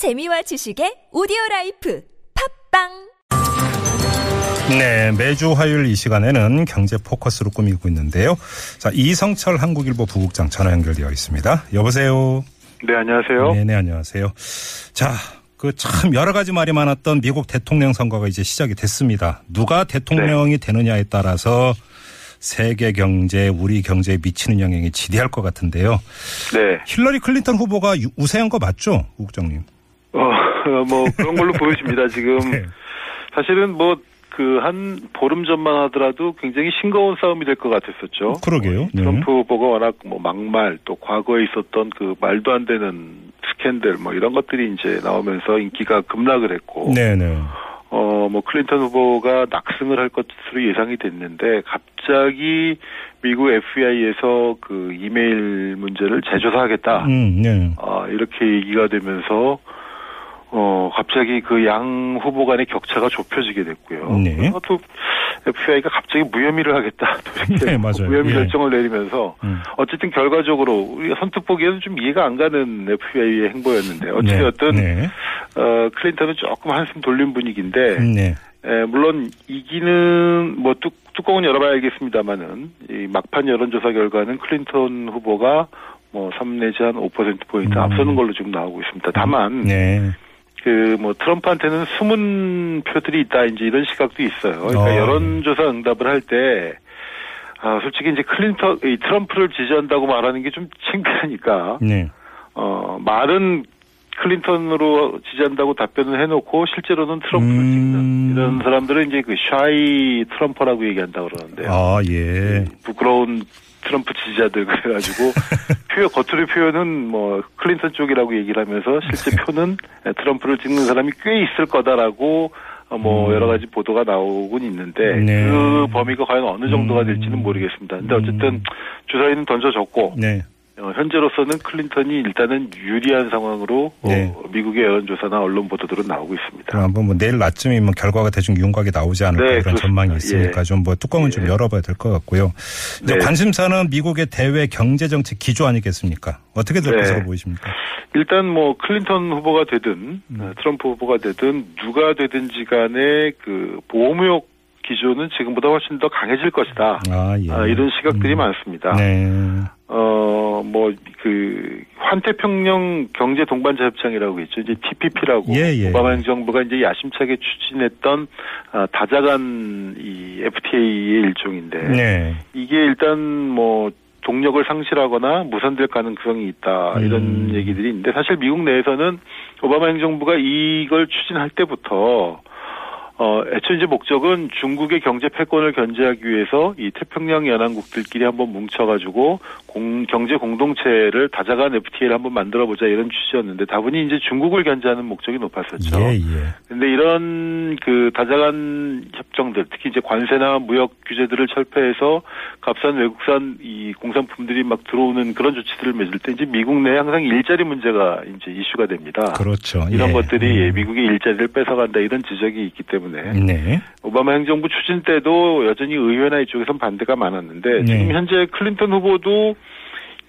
재미와 지식의 오디오 라이프 팟빵 네, 매주 화요일 이 시간에는 경제 포커스로 꾸미고 있는데요. 자, 이성철 한국일보 부국장 전화 연결되어 있습니다. 여보세요. 네, 안녕하세요. 네, 네, 안녕하세요. 자, 그 참 여러 가지 말이 많았던 미국 대통령 선거가 이제 시작이 됐습니다. 누가 대통령이 되느냐에 따라서 세계 경제, 우리 경제에 미치는 영향이 지대할 것 같은데요. 네. 힐러리 클린턴 후보가 유- 우세한 거 맞죠, 국장님? 어, 뭐 그런 걸로 보여집니다. 지금 네. 사실은 뭐 그 한 보름 전만 하더라도 굉장히 싱거운 싸움이 될 것 같았었죠. 그러게요. 어, 네. 트럼프 후보가 워낙 뭐 막말 또 과거에 있었던 그 말도 안 되는 스캔들 뭐 이런 것들이 이제 나오면서 인기가 급락을 했고 네, 네. 어, 뭐, 클린턴 후보가 낙승을 할 것으로 예상이 됐는데, 갑자기 미국 FBI에서 그 이메일 문제를 재조사하겠다. 음, 네. 아, 이렇게 얘기가 되면서, 어, 갑자기 그 양 후보 간의 격차가 좁혀지게 됐고요. 네. 또 FBI가 갑자기 무혐의를 하겠다. 또 이렇게 네, 맞아요. 무혐의 예. 결정을 내리면서, 음. 어쨌든 결과적으로 우리가 선뜻 보기에는 좀 이해가 안 가는 FBI의 행보였는데, 어찌되었든, 네. 어, 클린턴은 조금 한숨 돌린 분위기인데, 네. 에, 물론 이기는 뭐 뚜, 뚜껑은 열어봐야 알겠습니다만은 이 막판 여론조사 결과는 클린턴 후보가 뭐 3 내지 한 5% 포인트 음. 앞서는 걸로 지금 나오고 있습니다. 다만 네. 그 뭐 트럼프한테는 숨은 표들이 있다 이제 이런 시각도 있어요. 그러니까 어. 여론조사 응답을 할 때 아, 솔직히 이제 클린턴, 이 트럼프를 지지한다고 말하는 게 좀 창피하니까, 네. 어, 말은 클린턴으로 지지한다고 답변을 해놓고 실제로는 트럼프를 음. 찍는 이런 사람들은 이제 그 shy Trumper라고 얘기한다 그러는데요. 아, 예. 부끄러운 트럼프 지지자들 그래가지고 표현 겉으로 표현은 뭐 클린턴 쪽이라고 얘기를 하면서 실제 표는 트럼프를 찍는 사람이 꽤 있을 거다라고 어, 뭐 음. 여러 가지 보도가 나오곤 있는데 네. 그 범위가 과연 어느 정도가 음. 될지는 모르겠습니다. 근데 어쨌든 주사위는 던져졌고 네. 어, 현재로서는 클린턴이 일단은 유리한 상황으로 어, 네. 미국의 여론조사나 언론 보도들은 나오고 있습니다. 그럼 한번 뭐 내일 낮쯤이면 결과가 대충 윤곽에 나오지 않을까 네, 이런 그렇습니다. 전망이 있으니까 예. 좀뭐 뚜껑은 좀 예. 열어봐야 될 것 같고요. 이제 네. 관심사는 미국의 대외 경제 정책 기조 아니겠습니까? 어떻게 될 네. 것으로 보이십니까? 일단 뭐 클린턴 후보가 되든 음. 어, 트럼프 후보가 되든 누가 되든지 간에 그 보호무역 기조는 지금보다 훨씬 더 강해질 것이다. 아, 예. 아, 이런 시각들이 음. 많습니다. 네. 어, 뭐, 그, 환태평양 경제 동반자 협정이라고 있죠. 이제 TPP라고. 예, 예. 오바마 행정부가 이제 야심차게 추진했던, 아, 다자간 이 FTA의 일종인데. 네. 이게 일단 뭐, 동력을 상실하거나 무산될 가능성이 있다. 이런 음. 얘기들이 있는데 사실 미국 내에서는 오바마 행정부가 이걸 추진할 때부터 어, 애초 이제 목적은 중국의 경제 패권을 견제하기 위해서 이 태평양 연안국들끼리 한번 뭉쳐가지고 공, 경제 공동체를 다자간 FTA를 한번 만들어보자 이런 취지였는데 다분히 이제 중국을 견제하는 목적이 높았었죠. 예, 예. 근데 이런 그 다자간 협정들, 특히 이제 관세나 무역 규제들을 철폐해서 값싼 외국산 이 공산품들이 막 들어오는 그런 조치들을 맺을 때 이제 미국 내에 항상 일자리 문제가 이제 이슈가 됩니다. 그렇죠. 이런 예. 것들이 음. 미국의 일자리를 뺏어간다 이런 지적이 있기 때문에 네. 오바마 행정부 추진 때도 여전히 의회나 이쪽에선 반대가 많았는데 네. 지금 현재 클린턴 후보도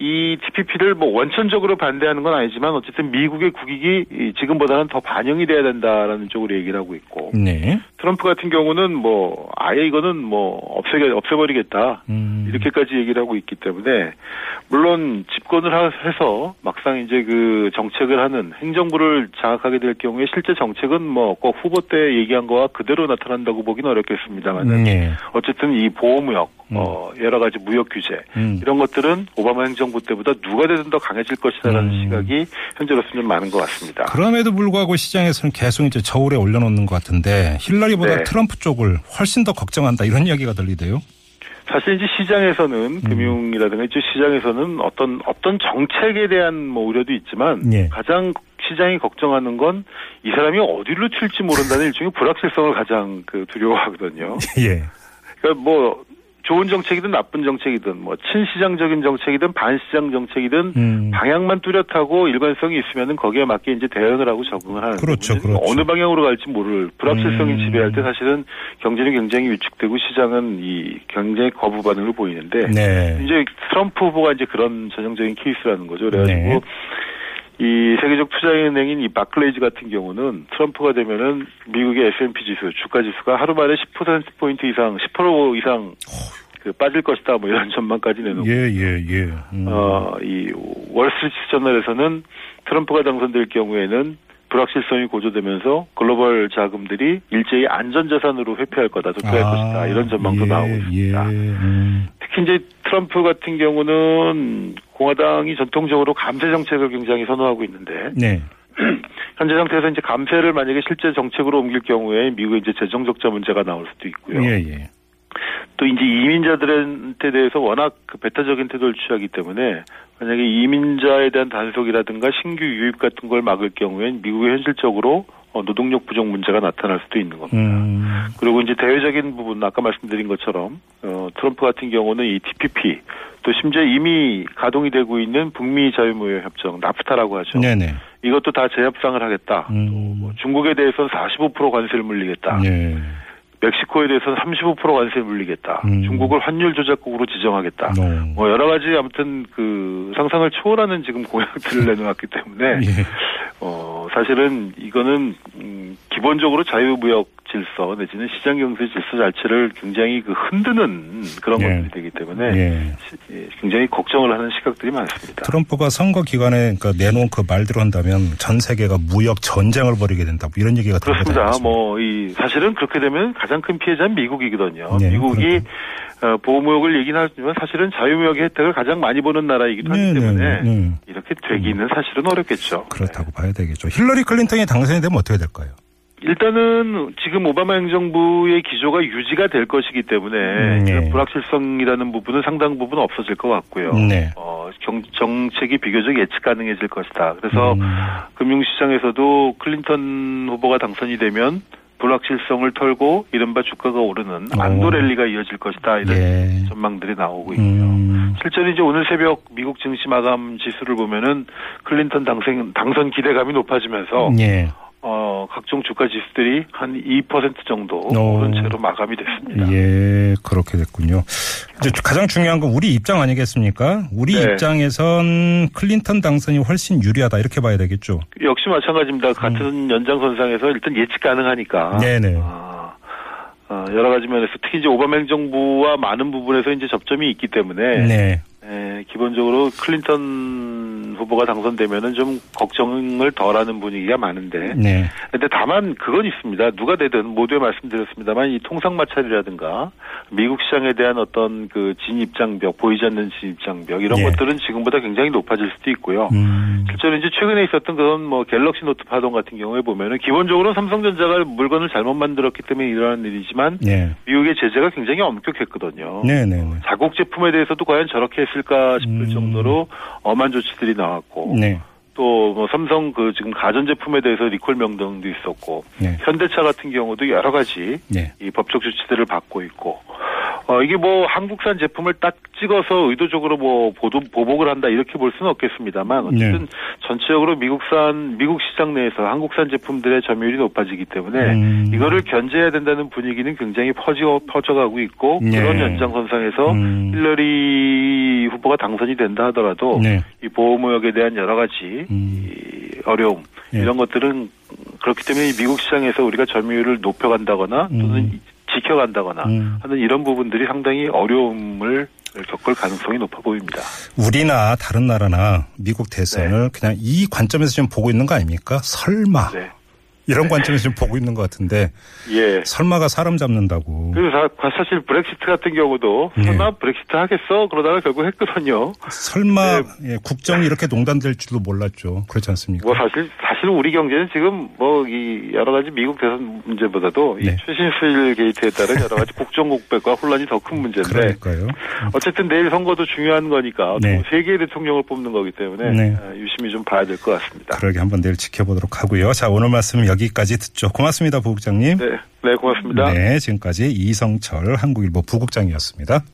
이 TPP를 뭐 원천적으로 반대하는 건 아니지만 어쨌든 미국의 국익이 이 지금보다는 더 반영이 돼야 된다라는 쪽으로 얘기를 하고 있고 네. 트럼프 같은 경우는 뭐 아예 이거는 뭐 없애 없애버리겠다 음. 이렇게까지 얘기를 하고 있기 때문에 물론 집권을 하- 해서 막상 이제 그 정책을 하는 행정부를 장악하게 될 경우에 실제 정책은 뭐 꼭 후보 때 얘기한 거와 그대로 나타난다고 보기는 어렵겠습니다만 예. 어쨌든 이 보호무역 음. 어 여러 가지 무역 규제 음. 이런 것들은 오바마 행정부 때보다 누가 되든 더 강해질 것이다라는 음. 시각이 현재로서는 좀 많은 것 같습니다. 그럼에도 불구하고 시장에서는 계속 이제 저울에 올려놓는 것 같은데 힐러리보다 네. 트럼프 쪽을 훨씬 더 걱정한다 이런 이야기가 들리대요. 사실 이제 시장에서는 음. 금융이라든가 이쪽 시장에서는 어떤 어떤 정책에 대한 뭐 우려도 있지만 예. 가장 시장이 걱정하는 건 이 사람이 어디로 튈지 모른다는 일종의 불확실성을 가장 그 두려워하거든요. 예. 그러니까 뭐 좋은 정책이든 나쁜 정책이든 뭐 친시장적인 정책이든 반시장 정책이든 음. 방향만 뚜렷하고 일관성이 있으면은 거기에 맞게 이제 대응을 하고 적응을 하는 그렇죠, 그렇죠. 어느 방향으로 갈지 모를 불확실성이 음. 지배할 때 사실은 경제는 굉장히 위축되고 시장은 이 굉장히 거부 반응을 보이는데 네. 이제 트럼프 후보가 이제 그런 전형적인 케이스라는 거죠. 그래가지고 네. 이 세계적 투자은행인 이 바클레이즈 같은 경우는 트럼프가 되면은 미국의 S&P 지수 주가 지수가 하루 만에 10% 포인트 이상, 10% 이상 그 빠질 것이다 뭐 이런 전망까지 내놓고 예, 예, 예. 음. 어, 이 월스트리트 저널에서는 트럼프가 당선될 경우에는 불확실성이 고조되면서 글로벌 자금들이 일제히 안전자산으로 회피할 거다, 도피할 아, 것이다 이런 전망도 예, 나오고 있습니다. 예, 음. 특히 이제 트럼프 같은 경우는 공화당이 전통적으로 감세 정책을 굉장히 선호하고 있는데 네. 현재 상태에서 이제 감세를 만약에 실제 정책으로 옮길 경우에 미국의 이제 재정 적자 문제가 나올 수도 있고요. 예, 예. 또 이제 이민자들한테 대해서 워낙 그 배타적인 태도를 취하기 때문에 만약에 이민자에 대한 단속이라든가 신규 유입 같은 걸 막을 경우엔 미국에 현실적으로 어, 노동력 부족 문제가 나타날 수도 있는 겁니다. 음. 그리고 이제 대외적인 부분 아까 말씀드린 것처럼 어, 트럼프 같은 경우는 이 TPP 또 심지어 이미 가동이 되고 있는 북미 자유무역 협정 나프타라고 하죠. 네네. 이것도 다 재협상을 하겠다. 음. 또 뭐 중국에 대해서는 45% 관세를 물리겠다. 예. 멕시코에 대해서는 35% 관세를 물리겠다. 음. 중국을 환율 조작국으로 지정하겠다. 어. 뭐 여러 가지 아무튼 그 상상을 초월하는 지금 공약들을 내놓았기 때문에 예. 어 사실은 이거는 음 기본적으로 자유무역 질서 내지는 시장 경제 질서 자체를 굉장히 그 흔드는 그런 예. 것들이 되기 때문에 예. 시- 예, 굉장히 걱정을 하는 시각들이 많습니다. 트럼프가 선거 기간에 그러니까 내놓은 그 말대로 한다면 전 세계가 무역 전쟁을 벌이게 된다. 뭐 이런 얘기가 그렇습니다. 들리지 않습니까? 뭐이 사실은 그렇게 되면 가장 큰 피해자는 미국이거든요. 네, 미국이. 어, 보호무역을 얘기는 하지만 사실은 자유무역의 혜택을 가장 많이 보는 나라이기도 하기 네, 때문에 네, 네. 이렇게 되기는 사실은 어렵겠죠. 그렇다고 봐야 되겠죠. 힐러리 클린턴이 당선이 되면 어떻게 될까요? 일단은 지금 오바마 행정부의 기조가 유지가 될 것이기 때문에 음, 예. 불확실성이라는 부분은 상당 부분 없어질 것 같고요. 네. 어, 경- 정책이 비교적 예측 가능해질 것이다. 그래서 음. 금융시장에서도 클린턴 후보가 당선이 되면 불확실성을 털고 이른바 주가가 오르는 안도 오. 랠리가 이어질 것이다. 이런 예. 전망들이 나오고 있고요. 음. 실제로 이제 오늘 새벽 미국 증시 마감 지수를 보면은 클린턴 당선 당선 기대감이 높아지면서 예. 어 각종 주가 지수들이 한 2% 정도 오. 오른 채로 마감이 됐습니다. 예, 그렇게 됐군요. 이제 가장 중요한 건 우리 입장 아니겠습니까? 우리 네. 입장에선 클린턴 당선이 훨씬 유리하다 이렇게 봐야 되겠죠. 역시 마찬가지입니다. 같은 연장선상에서 일단 예측 가능하니까. 음. 네네. 아, 어, 여러 가지 면에서 특히 이제 오바마 행정부와 많은 부분에서 이제 접점이 있기 때문에 네. 에, 기본적으로 클린턴 후보가 당선되면은 좀 걱정을 덜하는 분위기가 많은데 네. 근데 다만 그건 있습니다. 누가 되든 모두에 말씀드렸습니다만 이 통상 마찰이라든가 미국 시장에 대한 어떤 그 진입장벽 보이지 않는 진입장벽 이런 예. 것들은 지금보다 굉장히 높아질 수도 있고요. 음. 실제로 이제 최근에 있었던 그런 뭐 갤럭시 노트 파동 같은 경우에 보면은 기본적으로 삼성전자가 물건을 잘못 만들었기 때문에 일어난 일이지만 네. 미국의 제재가 굉장히 엄격했거든요. 네, 네, 네. 자국 제품에 대해서도 과연 저렇게 했을까 싶을 음. 정도로 엄한 조치들이 나왔고 네. 또뭐 삼성 그 지금 가전 제품에 대해서 리콜 명령도 있었고 네. 현대차 같은 경우도 여러 가지 네. 이 법적 조치들을 받고 있고 어 이게 뭐 한국산 제품을 딱 찍어서 의도적으로 뭐 보도 보복을 한다 이렇게 볼 수는 없겠습니다만 어쨌든 네. 전체적으로 미국산 미국 시장 내에서 한국산 제품들의 점유율이 높아지기 때문에 음. 이거를 견제해야 된다는 분위기는 굉장히 퍼져 퍼져가고 있고 네. 그런 연장선상에서 음. 힐러리 후보가 당선이 된다 하더라도 네. 이 보호무역에 대한 여러 가지 음. 이 어려움 예. 이런 것들은 그렇기 때문에 이 미국 시장에서 우리가 점유율을 높여간다거나 또는 음. 지켜간다거나 음. 하는 이런 부분들이 상당히 어려움을 겪을 가능성이 높아 보입니다. 우리나 다른 나라나 미국 대선을 네. 그냥 이 관점에서 지금 보고 있는 거 아닙니까? 설마 네. 이런 관점에서 지금 보고 있는 것 같은데 예. 설마가 사람 잡는다고. 사- 사실 브렉시트 같은 경우도 네. 설마 브렉시트 하겠어? 그러다가 결국 했거든요. 설마 네. 예, 국정이 이렇게 농단될 줄도 몰랐죠. 그렇지 않습니까? 뭐 사실 사실 우리 경제는 지금 뭐 이 여러 가지 미국 대선 문제보다도 네. 이 최신수일 게이트에 따른 여러 가지 국정 공백과 혼란이 더 큰 문제인데 그러니까요. 어쨌든 내일 선거도 중요한 거니까 네. 세 개의 대통령을 뽑는 거기 때문에 네. 아, 유심히 좀 봐야 될 것 같습니다. 그러게 한번 내일 지켜보도록 하고요. 자 오늘 말씀 여기까지 듣죠. 고맙습니다, 부국장님. 네, 네 고맙습니다. 네, 지금까지 이성철 한국일보 부국장이었습니다.